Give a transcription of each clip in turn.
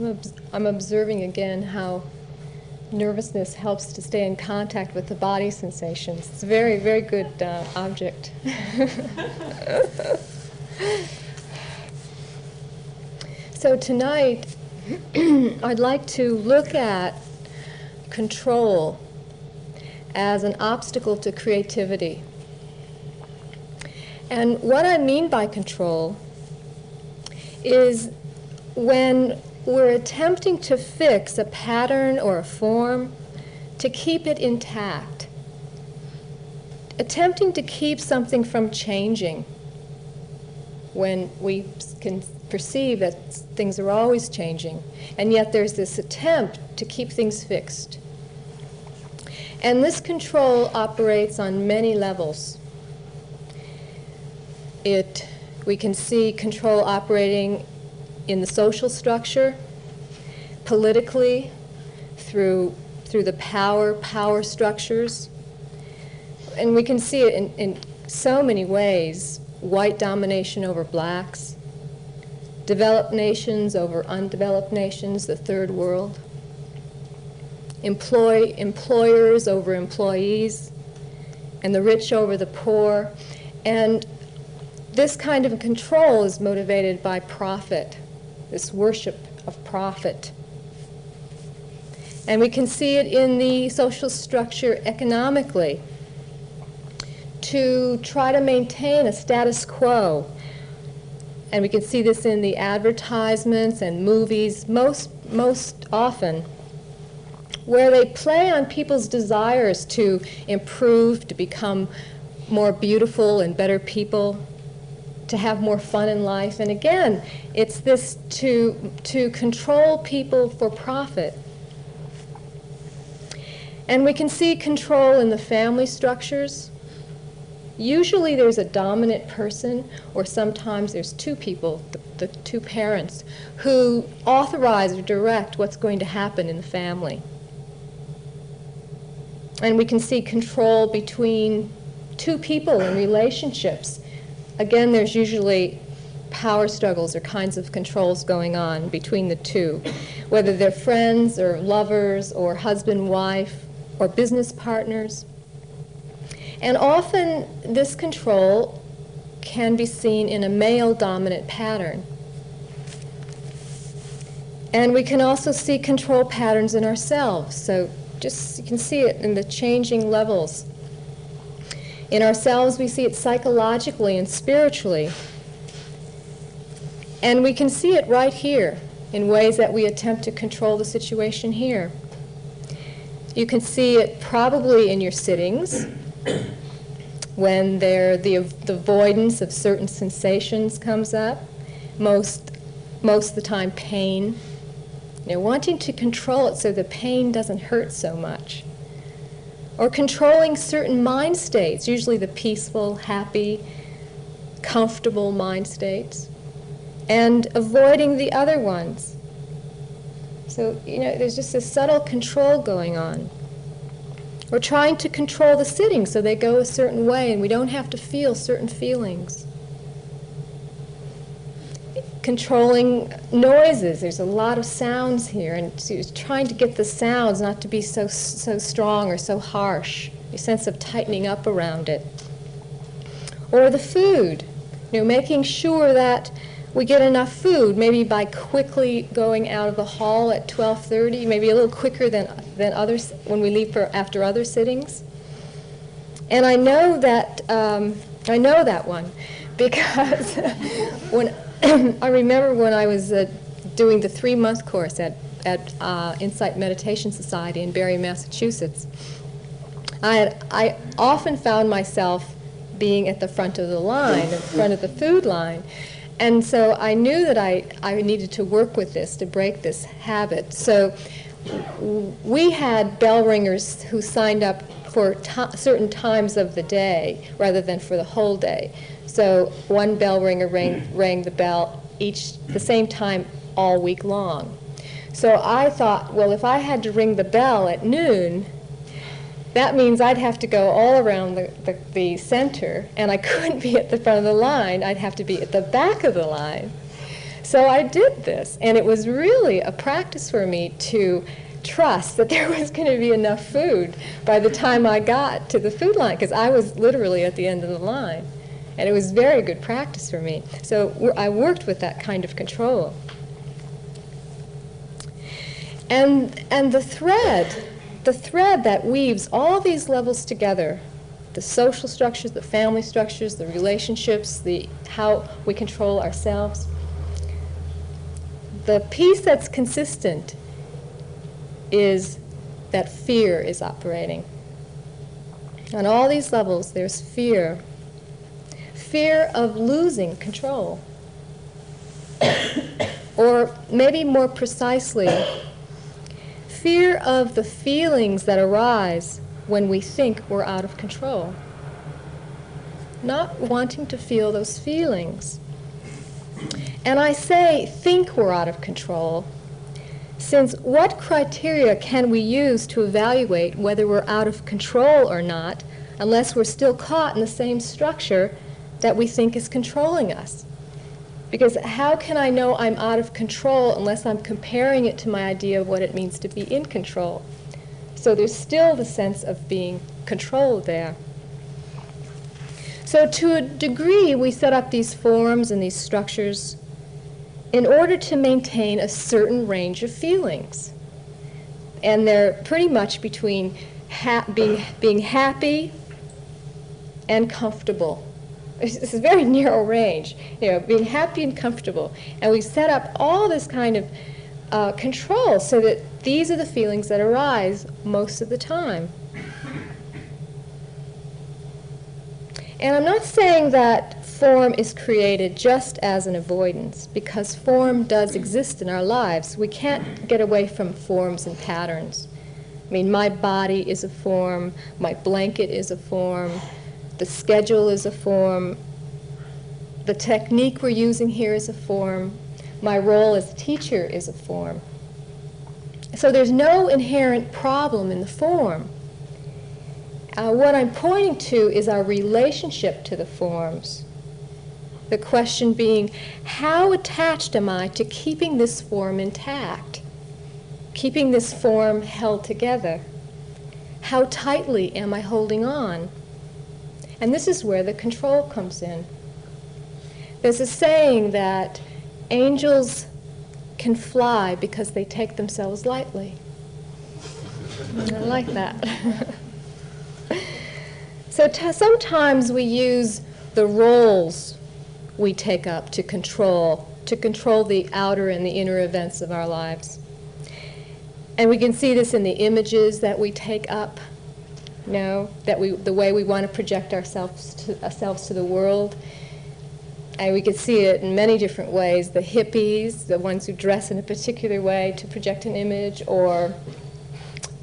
I'm, obs- I'm observing again how nervousness helps to stay in contact with the body sensations. It's a very, very good uh, object. so tonight, I'd like to look at control as an obstacle to creativity. And what I mean by control is when we're attempting to fix a pattern or a form to keep it intact, attempting to keep something from changing when we can perceive that things are always changing, and yet there's this attempt to keep things fixed. And this control operates on many levels. It, we can see control operating in the social structure, politically, through, through the power, power structures. And we can see it in, in so many ways white domination over blacks, developed nations over undeveloped nations, the third world, employ, employers over employees, and the rich over the poor. And this kind of control is motivated by profit this worship of profit. And we can see it in the social structure economically to try to maintain a status quo. And we can see this in the advertisements and movies most, most often, where they play on people's desires to improve, to become more beautiful and better people, to have more fun in life. And again, it's this to, to control people for profit. And we can see control in the family structures. Usually there's a dominant person, or sometimes there's two people, the, the two parents, who authorize or direct what's going to happen in the family. And we can see control between two people in relationships again, there's usually power struggles or kinds of controls going on between the two, whether they're friends or lovers or husband, wife, or business partners. And often this control can be seen in a male dominant pattern. And we can also see control patterns in ourselves. So just you can see it in the changing levels in ourselves, we see it psychologically and spiritually. And we can see it right here in ways that we attempt to control the situation here. You can see it probably in your sittings when there the, the avoidance of certain sensations comes up, most, most of the time pain. You know, wanting to control it so the pain doesn't hurt so much or controlling certain mind states, usually the peaceful, happy, comfortable mind states, and avoiding the other ones. So, you know, there's just a subtle control going on. We're trying to control the sitting so they go a certain way and we don't have to feel certain feelings controlling noises. There's a lot of sounds here, and trying to get the sounds not to be so so strong or so harsh. A sense of tightening up around it. Or the food, you know, making sure that we get enough food, maybe by quickly going out of the hall at 12:30, maybe a little quicker than than others when we leave for after other sittings. And I know that um, I know that one because when I remember when I was uh, doing the three month course at, at uh, Insight Meditation Society in Barre, Massachusetts. I, had, I often found myself being at the front of the line, in front of the food line. And so I knew that I, I needed to work with this to break this habit. So we had bell ringers who signed up for certain times of the day rather than for the whole day. So one bell ringer rang, rang the bell each the same time all week long. So I thought, well, if I had to ring the bell at noon, that means I'd have to go all around the, the, the, center, and I couldn't be at the front of the line. I'd have to be at the back of the line. So I did this, and it was really a practice for me to trust that there was going to be enough food by the time I got to the food line, because I was literally at the end of the line. And it was very good practice for me. So I worked with that kind of control. And, and the thread, the thread that weaves all these levels together, the social structures, the family structures, the relationships, the, how we control ourselves, the piece that's consistent is that fear is operating. On all these levels, there's fear. Fear of losing control. or maybe more precisely, fear of the feelings that arise when we think we're out of control. Not wanting to feel those feelings. And I say think we're out of control since what criteria can we use to evaluate whether we're out of control or not unless we're still caught in the same structure that we think is controlling us? Because how can I know I'm out of control unless I'm comparing it to my idea of what it means to be in control? So there's still the sense of being controlled there. So to a degree, we set up these forms and these structures in order to maintain a certain range of feelings. And they're pretty much between ha- being, being happy and comfortable. It's a very narrow range, you know, being happy and comfortable. And we set up all this kind of uh, control so that these are the feelings that arise most of the time. And I'm not saying that form is created just as an avoidance because form does exist in our lives. We can't get away from forms and patterns. I mean, my body is a form, my blanket is a form, the schedule is a form, the technique we're using here is a form, my role as a teacher is a form. So there's no inherent problem in the form. Uh, what I'm pointing to is our relationship to the forms. The question being, how attached am I to keeping this form intact? Keeping this form held together? How tightly am I holding on? And this is where the control comes in. There's a saying that angels can fly because they take themselves lightly. I like that. so t- sometimes we use the roles we take up to control, to control the outer and the inner events of our lives. And we can see this in the images that we take up, know, that we, the way we want to project ourselves to, ourselves to the world. And we can see it in many different ways. The hippies, the ones who dress in a particular way to project an image, or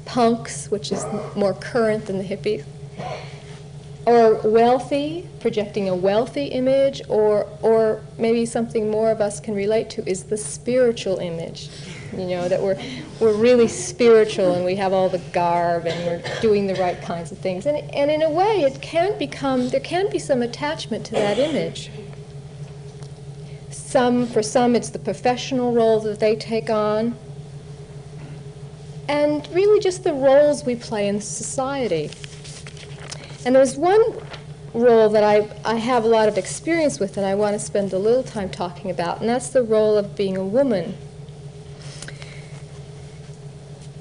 punks, which is more current than the hippies or wealthy, projecting a wealthy image, or, or maybe something more of us can relate to is the spiritual image. You know, that we're, we're really spiritual and we have all the garb and we're doing the right kinds of things. And, and in a way, it can become, there can be some attachment to that image. Some, for some, it's the professional role that they take on. And really just the roles we play in society. And there's one role that I, I have a lot of experience with and I want to spend a little time talking about, and that's the role of being a woman.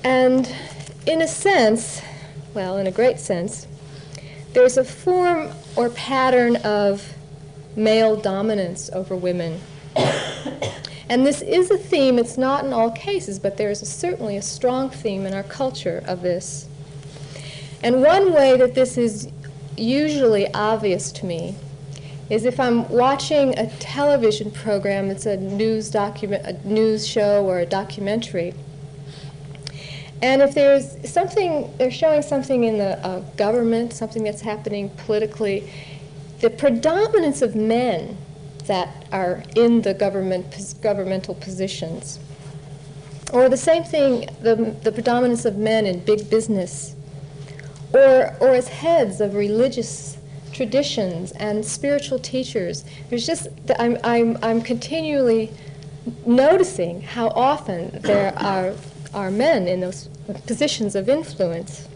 And in a sense, well, in a great sense, there's a form or pattern of male dominance over women. and this is a theme, it's not in all cases, but there is a, certainly a strong theme in our culture of this. And one way that this is usually obvious to me is if I'm watching a television program that's a news document, a news show or a documentary, and if there's something, they're showing something in the uh, government, something that's happening politically, the predominance of men that are in the government governmental positions, or the same thing, the, the predominance of men in big business or, or as heads of religious traditions and spiritual teachers. There's just, I'm, I'm, I'm continually noticing how often there are, are men in those positions of influence.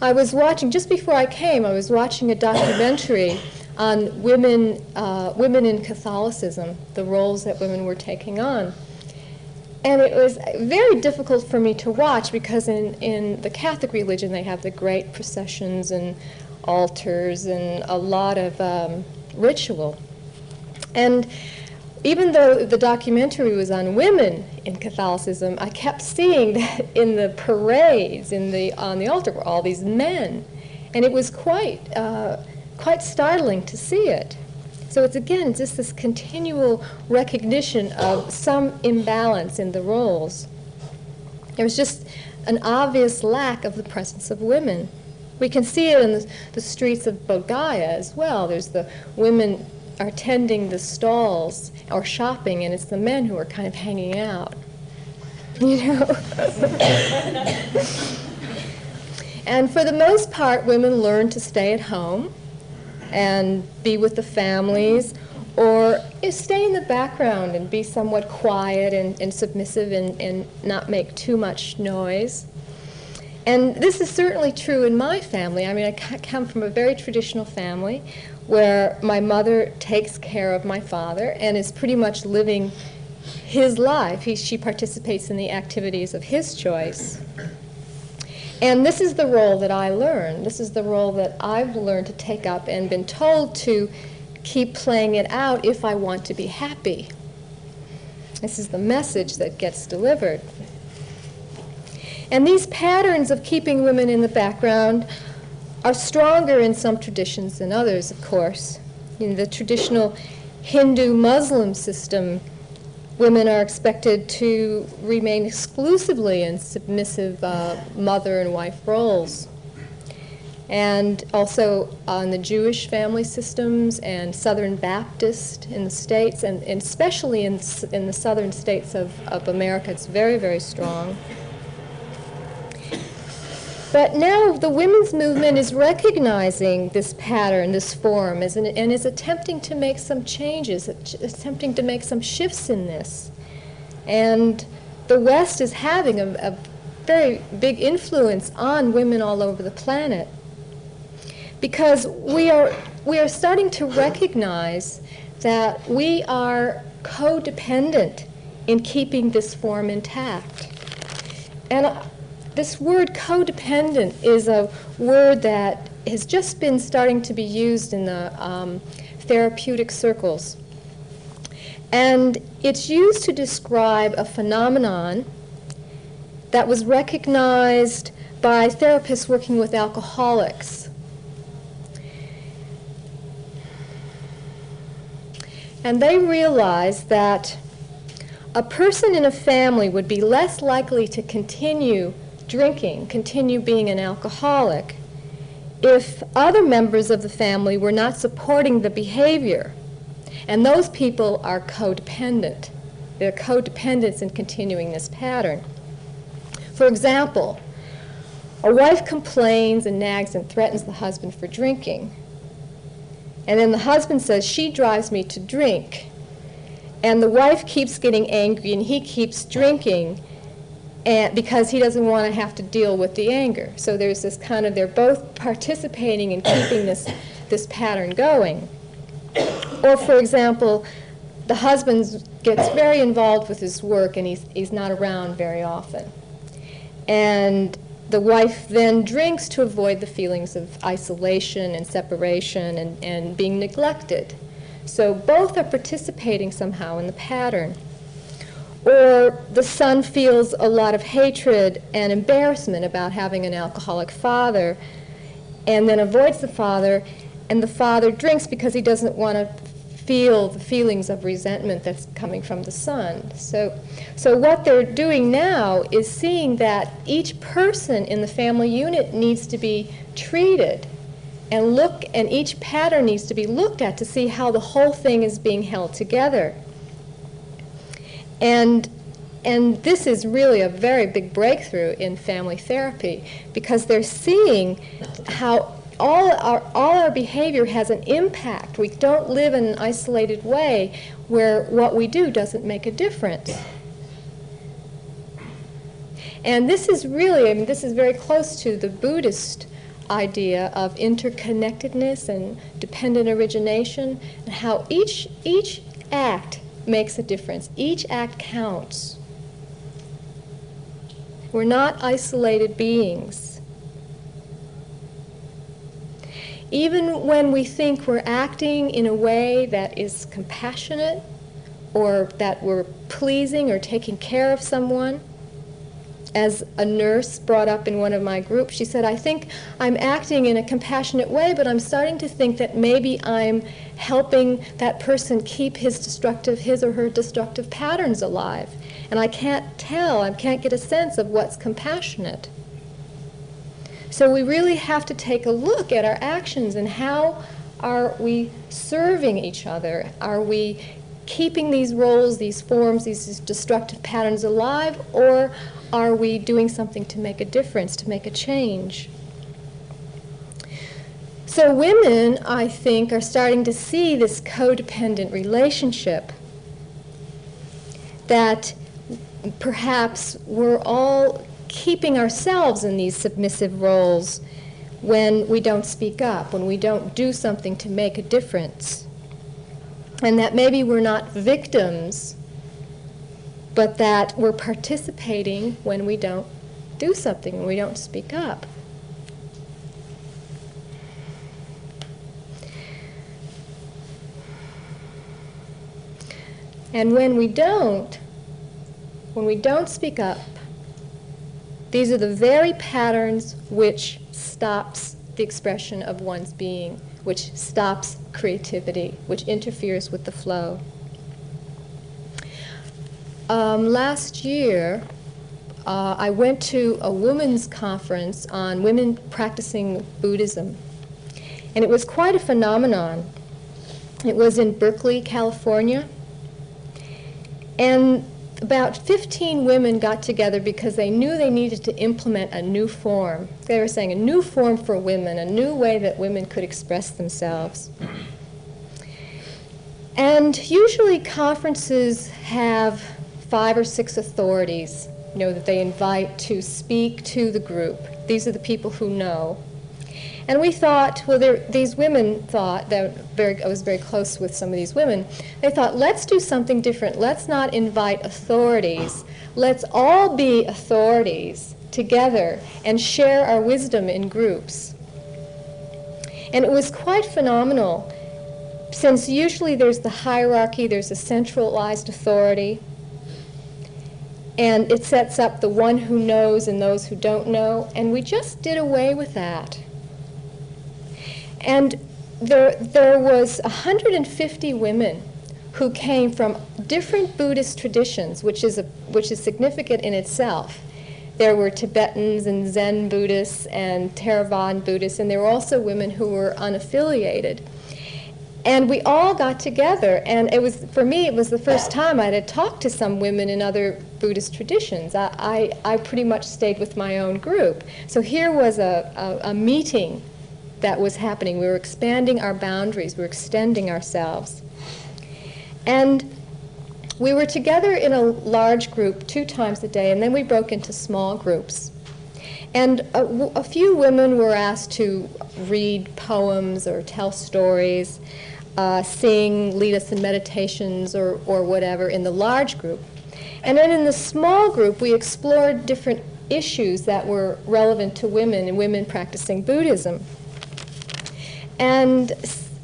I was watching, just before I came, I was watching a documentary on women, uh, women in Catholicism, the roles that women were taking on. And it was very difficult for me to watch because in, in the Catholic religion they have the great processions and altars and a lot of um, ritual. And even though the documentary was on women in Catholicism, I kept seeing that in the parades, in the, on the altar, were all these men. And it was quite, uh, quite startling to see it. So it's again just this continual recognition of some imbalance in the roles. There was just an obvious lack of the presence of women. We can see it in the, the streets of Bodh as well. There's the women are tending the stalls or shopping, and it's the men who are kind of hanging out. You know? and for the most part, women learn to stay at home and be with the families or stay in the background and be somewhat quiet and, and submissive and, and not make too much noise. And this is certainly true in my family. I mean, I come from a very traditional family where my mother takes care of my father and is pretty much living his life. He, she participates in the activities of his choice. And this is the role that I learned. This is the role that I've learned to take up and been told to keep playing it out if I want to be happy. This is the message that gets delivered. And these patterns of keeping women in the background are stronger in some traditions than others, of course. In the traditional Hindu Muslim system, women are expected to remain exclusively in submissive uh, mother and wife roles. And also on the Jewish family systems and Southern Baptist in the states, and, and especially in, in the southern states of, of America, it's very, very strong. But now the women's movement is recognizing this pattern, this form, an, and is attempting to make some changes, attempting to make some shifts in this. And the West is having a, a very big influence on women all over the planet because we are, we are starting to recognize that we are codependent in keeping this form intact. And this word codependent is a word that has just been starting to be used in the um, therapeutic circles. And it's used to describe a phenomenon that was recognized by therapists working with alcoholics. And they realized that a person in a family would be less likely to continue drinking, continue being an alcoholic, if other members of the family were not supporting the behavior. And those people are codependent. They're codependents in continuing this pattern. For example, a wife complains and nags and threatens the husband for drinking. And then the husband says, She drives me to drink. And the wife keeps getting angry and he keeps drinking and because he doesn't want to have to deal with the anger. So there's this kind of they're both participating in keeping this this pattern going. Or for example, the husband gets very involved with his work and he's he's not around very often. And the wife then drinks to avoid the feelings of isolation and separation and, and being neglected. So both are participating somehow in the pattern. Or the son feels a lot of hatred and embarrassment about having an alcoholic father and then avoids the father, and the father drinks because he doesn't want to feel the feelings of resentment that's coming from the son. So, so what they're doing now is seeing that each person in the family unit needs to be treated and look and each pattern needs to be looked at to see how the whole thing is being held together. And, and this is really a very big breakthrough in family therapy because they're seeing how all our, all our behavior has an impact. We don't live in an isolated way where what we do doesn't make a difference. And this is really, I mean, this is very close to the Buddhist idea of interconnectedness and dependent origination, and how each, each act makes a difference. Each act counts. We're not isolated beings. Even when we think we're acting in a way that is compassionate or that we're pleasing or taking care of someone, as a nurse brought up in one of my groups, she said, I think I'm acting in a compassionate way, but I'm starting to think that maybe I'm helping that person keep his destructive, his or her destructive patterns alive. And I can't tell, I can't get a sense of what's compassionate. So we really have to take a look at our actions and how are we serving each other? Are we keeping these roles, these forms, these destructive patterns alive, or are we doing something to make a difference, to make a change? So, women, I think, are starting to see this codependent relationship that perhaps we're all keeping ourselves in these submissive roles when we don't speak up, when we don't do something to make a difference. And that maybe we're not victims but that we're participating when we don't do something, when we don't speak up. And when we don't, when we don't speak up, these are the very patterns which stops the expression of one's being, which stops creativity, which interferes with the flow. Um, last year, uh, I went to a women's conference on women practicing Buddhism, and it was quite a phenomenon. It was in Berkeley, California, and about 15 women got together because they knew they needed to implement a new form. They were saying a new form for women, a new way that women could express themselves. And usually conferences have five or six authorities, you know, that they invite to speak to the group. These are the people who know. And we thought, well, these women thought that very, I was very close with some of these women. They thought, let's do something different. Let's not invite authorities. Let's all be authorities together and share our wisdom in groups. And it was quite phenomenal, since usually there's the hierarchy, there's a centralized authority, and it sets up the one who knows and those who don't know, and we just did away with that. And there, there was 150 women who came from different Buddhist traditions, which is, a, which is significant in itself. There were Tibetans and Zen Buddhists and Theravada Buddhists, and there were also women who were unaffiliated. And we all got together, and it was, for me, it was the first time I had talked to some women in other Buddhist traditions. I, I, I pretty much stayed with my own group. So here was a, a, a meeting that was happening. We were expanding our boundaries, we were extending ourselves. And we were together in a large group two times a day, and then we broke into small groups. And a, a few women were asked to read poems or tell stories uh, sing, lead us in meditations or, or whatever in the large group. And then in the small group, we explored different issues that were relevant to women and women practicing Buddhism. And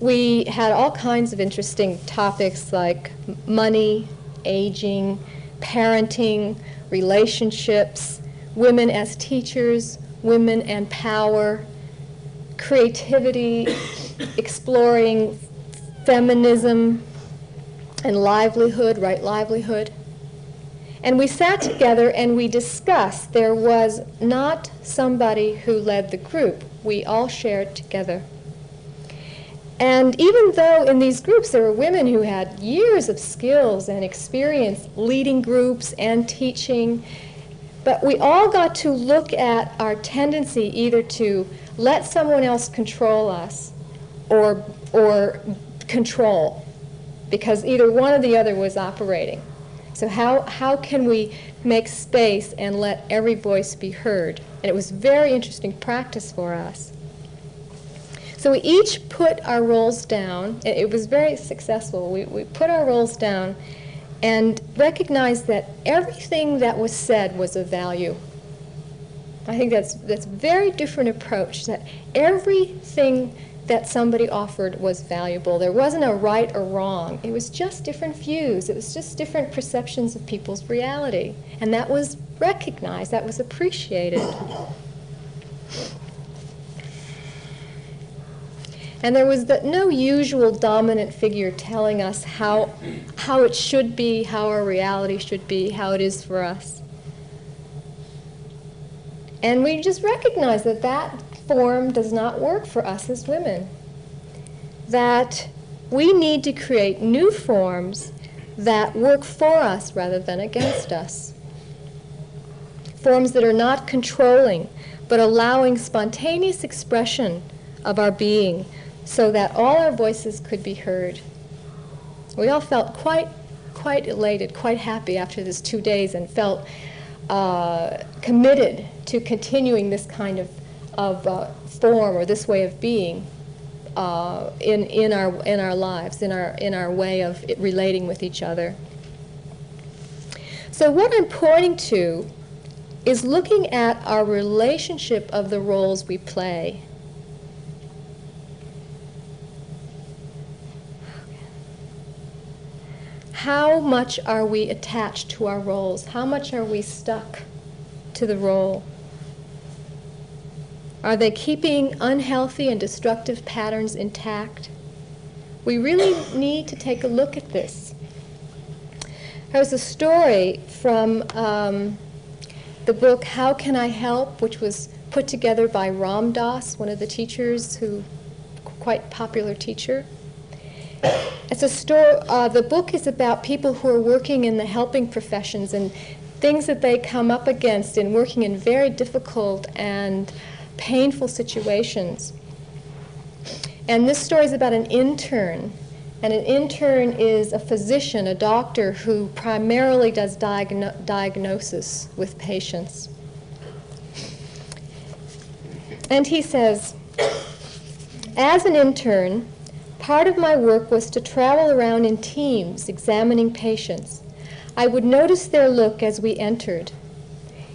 we had all kinds of interesting topics like money, aging, parenting, relationships, women as teachers, women and power, creativity, exploring feminism and livelihood, right livelihood. And we sat together and we discussed. There was not somebody who led the group. We all shared together. And even though in these groups there were women who had years of skills and experience leading groups and teaching, But we all got to look at our tendency either to let someone else control us or, or control, because either one or the other was operating. So how, how can we make space and let every voice be heard? And it was very interesting practice for us. So we each put our roles down. It, it was very successful. We, we put our roles down and recognized that everything that was said was of value. I think that's that's a very different approach. That everything that somebody offered was valuable. There wasn't a right or wrong. It was just different views. It was just different perceptions of people's reality, and that was recognized. That was appreciated. And there was the, no usual dominant figure telling us how, how it should be, how our reality should be, how it is for us. And we just recognize that that form does not work for us as women. That we need to create new forms that work for us rather than against us. Forms that are not controlling, but allowing spontaneous expression of our being so that all our voices could be heard. We all felt quite, quite elated, quite happy after this two days, and felt uh, committed to continuing this kind of, of uh, form or this way of being uh, in, in, our, in our lives, in our, in our way of relating with each other. So, what I'm pointing to is looking at our relationship of the roles we play how much are we attached to our roles? How much are we stuck to the role? Are they keeping unhealthy and destructive patterns intact? We really need to take a look at this. There's a story from um, the book How Can I Help, which was put together by Ram Dass, one of the teachers who, quite popular teacher. It's a story. Uh, the book is about people who are working in the helping professions and things that they come up against in working in very difficult and painful situations. And this story is about an intern. And an intern is a physician, a doctor who primarily does diagno- diagnosis with patients. And he says, as an intern, Part of my work was to travel around in teams examining patients. I would notice their look as we entered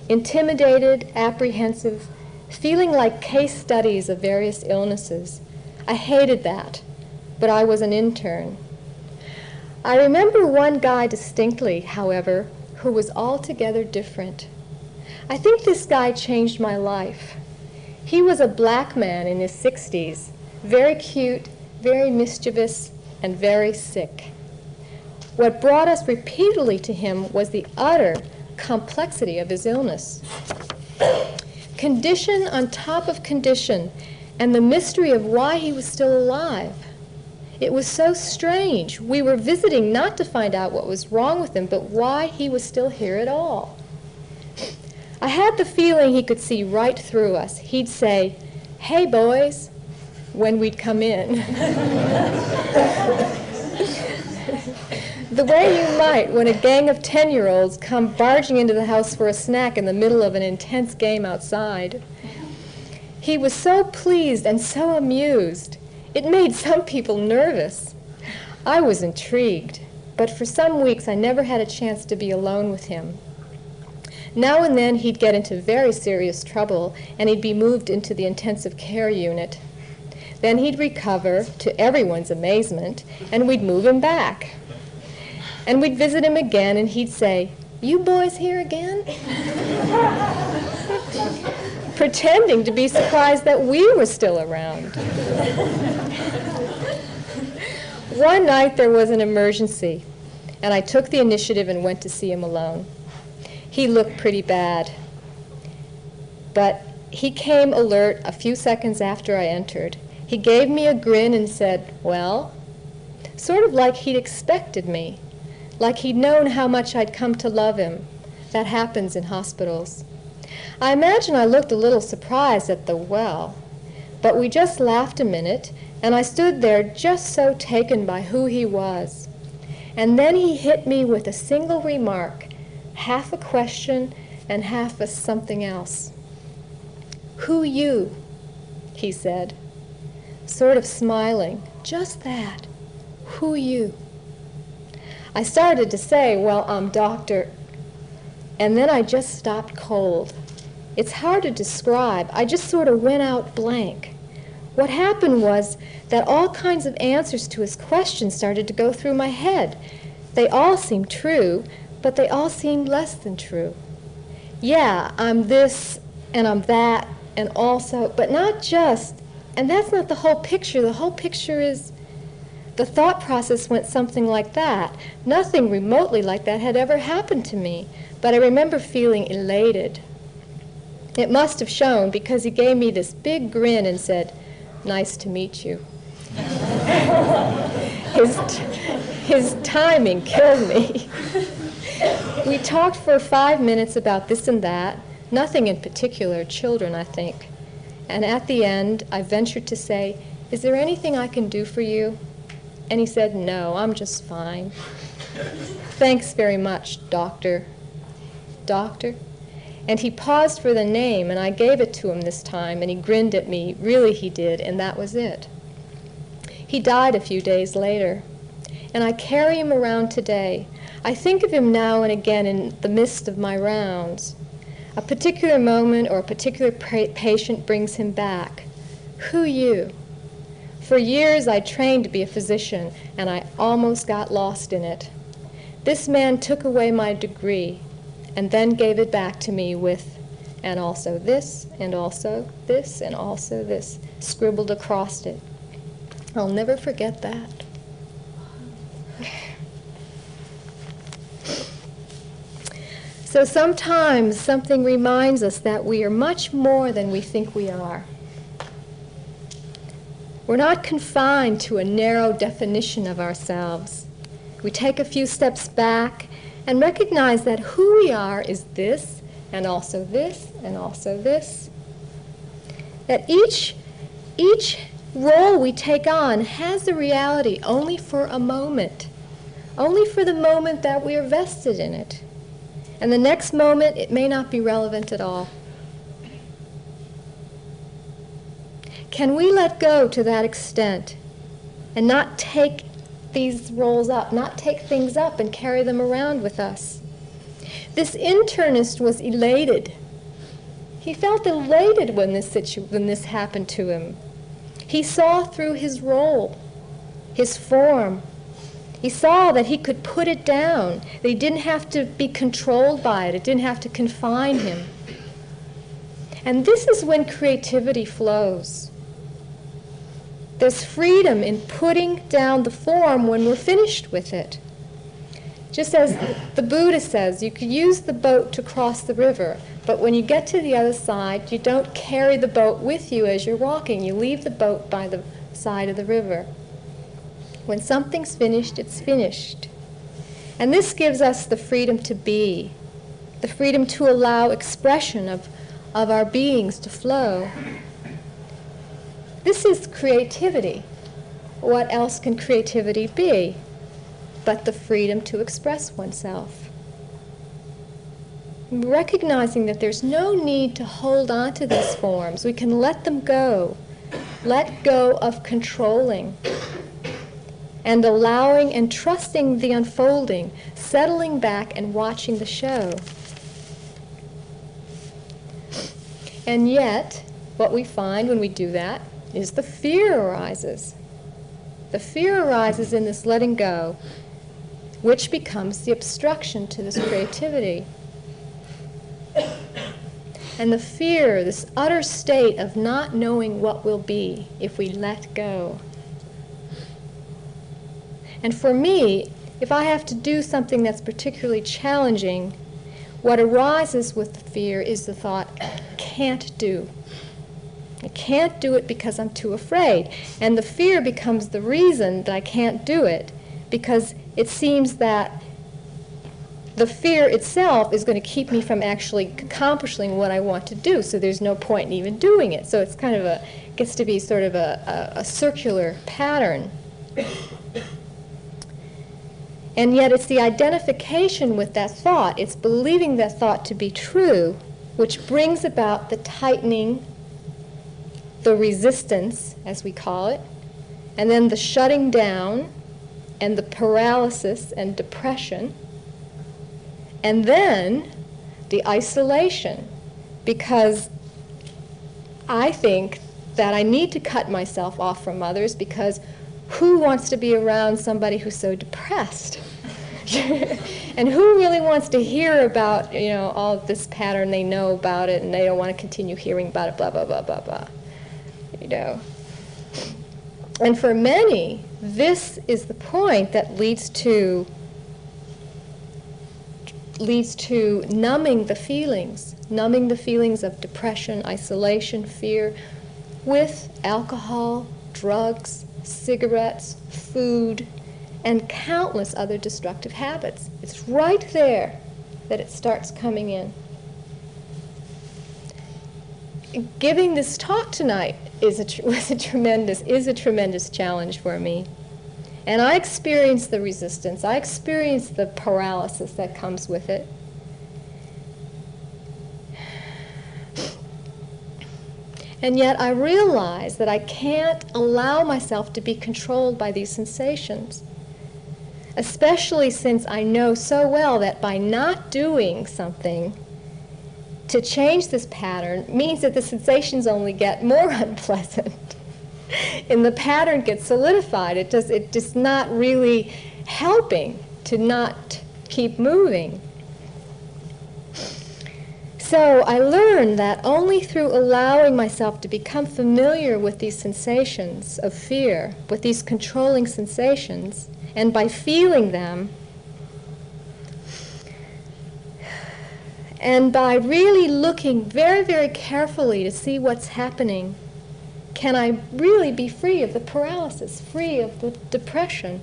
intimidated, apprehensive, feeling like case studies of various illnesses. I hated that, but I was an intern. I remember one guy distinctly, however, who was altogether different. I think this guy changed my life. He was a black man in his 60s, very cute, very mischievous, and very sick. What brought us repeatedly to him was the utter complexity of his illness. Condition on top of condition, and the mystery of why he was still alive. It was so strange. We were visiting not to find out what was wrong with him, but why he was still here at all. I had the feeling he could see right through us. He'd say, Hey, boys, when we'd come in. the way you might when a gang of 10 year olds come barging into the house for a snack in the middle of an intense game outside. He was so pleased and so amused. It made some people nervous. I was intrigued, but for some weeks I never had a chance to be alone with him. Now and then he'd get into very serious trouble and he'd be moved into the intensive care unit. Then he'd recover, to everyone's amazement, and we'd move him back. And we'd visit him again, and he'd say, You boys here again? Pretending to be surprised that we were still around. One night there was an emergency, and I took the initiative and went to see him alone. He looked pretty bad, but he came alert a few seconds after I entered he gave me a grin and said, Well, sort of like he'd expected me, like he'd known how much I'd come to love him, That happens in hospitals. I imagine I looked a little surprised at the well, but we just laughed a minute, and I stood there just so taken by who he was. And then he hit me with a single remark, half a question and half a something else. Who you? he said, sort of smiling. Just that. Who you? I started to say, well, um, I'm Dr. And then I just stopped cold. It's hard to describe. I just sort of went out blank. What happened was that all kinds of answers to his questions started to go through my head. They all seemed true, but they all seemed less than true. Yeah, I'm this and I'm that and also, but not just, and that's not the whole picture. The whole picture is the thought process went something like that. Nothing remotely like that had ever happened to me, but I remember feeling elated. It must have shown because he gave me this big grin and said, Nice to meet you. his, his timing killed me. we talked for five minutes about this and that, nothing in particular, children, I think. And at the end, I ventured to say, Is there anything I can do for you? And he said, No, I'm just fine. Thanks very much, doctor. Doctor? And he paused for the name, and I gave it to him this time, and he grinned at me. Really, he did, and that was it. He died a few days later, and I carry him around today. I think of him now and again in the midst of my rounds. A particular moment or a particular pa- patient brings him back. Who you? For years I trained to be a physician, and I almost got lost in it. This man took away my degree and then gave it back to me with, and also this, and also this, and also this, scribbled across it. I'll never forget that. So sometimes something reminds us that we are much more than we think we are. We're not confined to a narrow definition of ourselves. We take a few steps back and recognize that who we are is this, and also this, and also this. That each, each role we take on has a reality only for a moment, only for the moment that we are vested in it. And the next moment, it may not be relevant at all. Can we let go to that extent and not take these roles up, not take things up and carry them around with us? This internist was elated. He felt elated when this, situ- when this happened to him. He saw through his role, his form. He saw that he could put it down, that he didn't have to be controlled by it, it didn't have to confine him. And this is when creativity flows. There's freedom in putting down the form when we're finished with it. Just as the Buddha says, you could use the boat to cross the river, but when you get to the other side, you don't carry the boat with you as you're walking. You leave the boat by the side of the river. When something's finished, it's finished. And this gives us the freedom to be, the freedom to allow expression of, of our beings to flow. This is creativity. What else can creativity be but the freedom to express oneself? Recognizing that there's no need to hold on to these forms, we can let them go. Let go of controlling and allowing and trusting the unfolding, settling back and watching the show. And yet, what we find when we do that is the fear arises. The fear arises in this letting go, which becomes the obstruction to this creativity. And the fear, this utter state of not knowing what will be if we let go. And for me, if I have to do something that's particularly challenging, what arises with the fear is the thought, can't do. I can't do it because I'm too afraid. And the fear becomes the reason that I can't do it because it seems that the fear itself is going to keep me from actually accomplishing what I want to do. So there's no point in even doing it. So it's kind of a gets to be sort of a, a, a circular pattern. And yet it's the identification with that thought, it's believing that thought to be true, which brings about the tightening, the resistance, as we call it, and then the shutting down, and the paralysis and depression, and then the isolation, because I think that I need to cut myself off from others because who wants to be around somebody who's so depressed? and who really wants to hear about, you know, all this pattern, they know about it and they don't want to continue hearing about it, blah, blah, blah, blah, blah. Know. And for many, this is the point that leads to leads to numbing the feelings, numbing the feelings of depression, isolation, fear with alcohol, drugs, cigarettes, food, and countless other destructive habits. It's right there that it starts coming in. Giving this talk tonight is a, was a tremendous is a tremendous challenge for me. And I experienced the resistance. I experienced the paralysis that comes with it. And yet I realize that I can't allow myself to be controlled by these sensations especially since I know so well that by not doing something to change this pattern means that the sensations only get more unpleasant. and the pattern gets solidified. It does it just not really helping to not keep moving. So I learned that only through allowing myself to become familiar with these sensations of fear, with these controlling sensations, and by feeling them, and by really looking very, very carefully to see what's happening, can I really be free of the paralysis, free of the depression?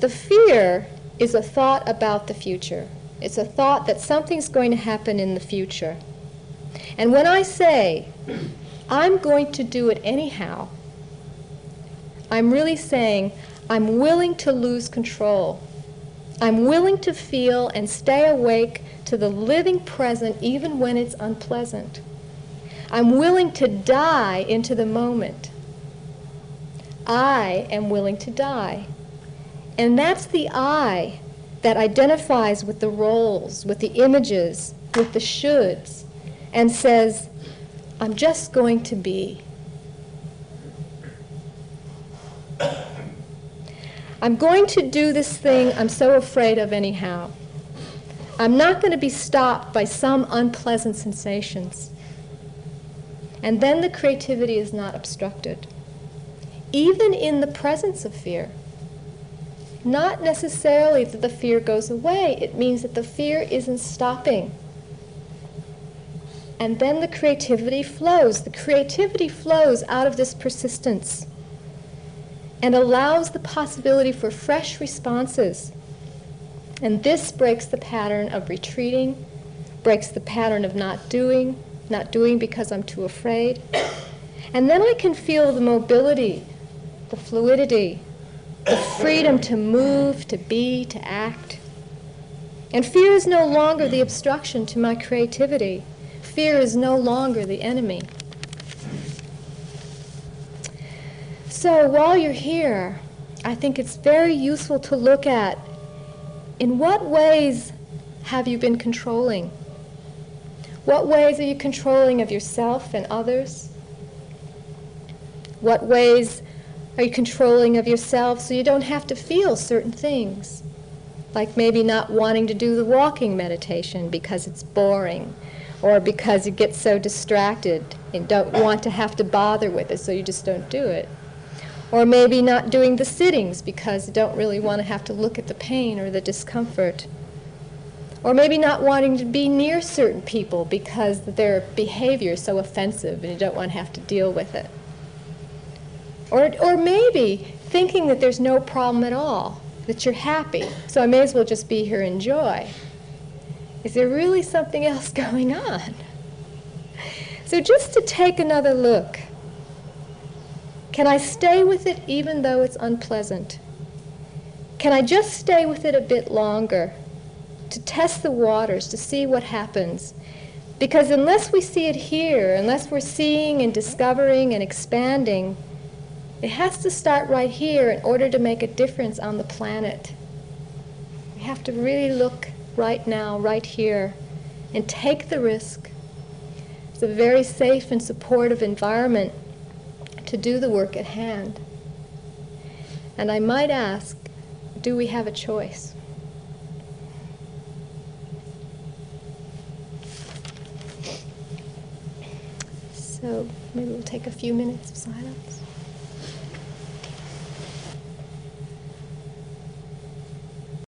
The fear is a thought about the future. It's a thought that something's going to happen in the future. And when I say, I'm going to do it anyhow, I'm really saying, I'm willing to lose control. I'm willing to feel and stay awake to the living present even when it's unpleasant. I'm willing to die into the moment. I am willing to die. And that's the I that identifies with the roles, with the images, with the shoulds, and says, I'm just going to be. I'm going to do this thing I'm so afraid of anyhow. I'm not going to be stopped by some unpleasant sensations. And then the creativity is not obstructed. Even in the presence of fear. Not necessarily that the fear goes away, it means that the fear isn't stopping. And then the creativity flows. The creativity flows out of this persistence and allows the possibility for fresh responses. And this breaks the pattern of retreating, breaks the pattern of not doing, not doing because I'm too afraid. And then I can feel the mobility, the fluidity, the freedom to move, to be, to act. And fear is no longer the obstruction to my creativity. Fear is no longer the enemy. So while you're here, I think it's very useful to look at in what ways have you been controlling? What ways are you controlling of yourself and others? What ways are you controlling of yourself so you don't have to feel certain things? Like maybe not wanting to do the walking meditation because it's boring, or because you get so distracted and don't want to have to bother with it, so you just don't do it. Or maybe not doing the sittings because you don't really want to have to look at the pain or the discomfort. Or maybe not wanting to be near certain people because their behavior is so offensive and you don't want to have to deal with it. Or, or maybe thinking that there's no problem at all that you're happy, so I may as well just be here in joy. Is there really something else going on? So just to take another look. Can I stay with it even though it's unpleasant? Can I just stay with it a bit longer to test the waters, to see what happens? Because unless we see it here, unless we're seeing and discovering and expanding, it has to start right here in order to make a difference on the planet. We have to really look right now, right here, and take the risk. It's a very safe and supportive environment to do the work at hand. And I might ask, do we have a choice? So maybe we'll take a few minutes of silence.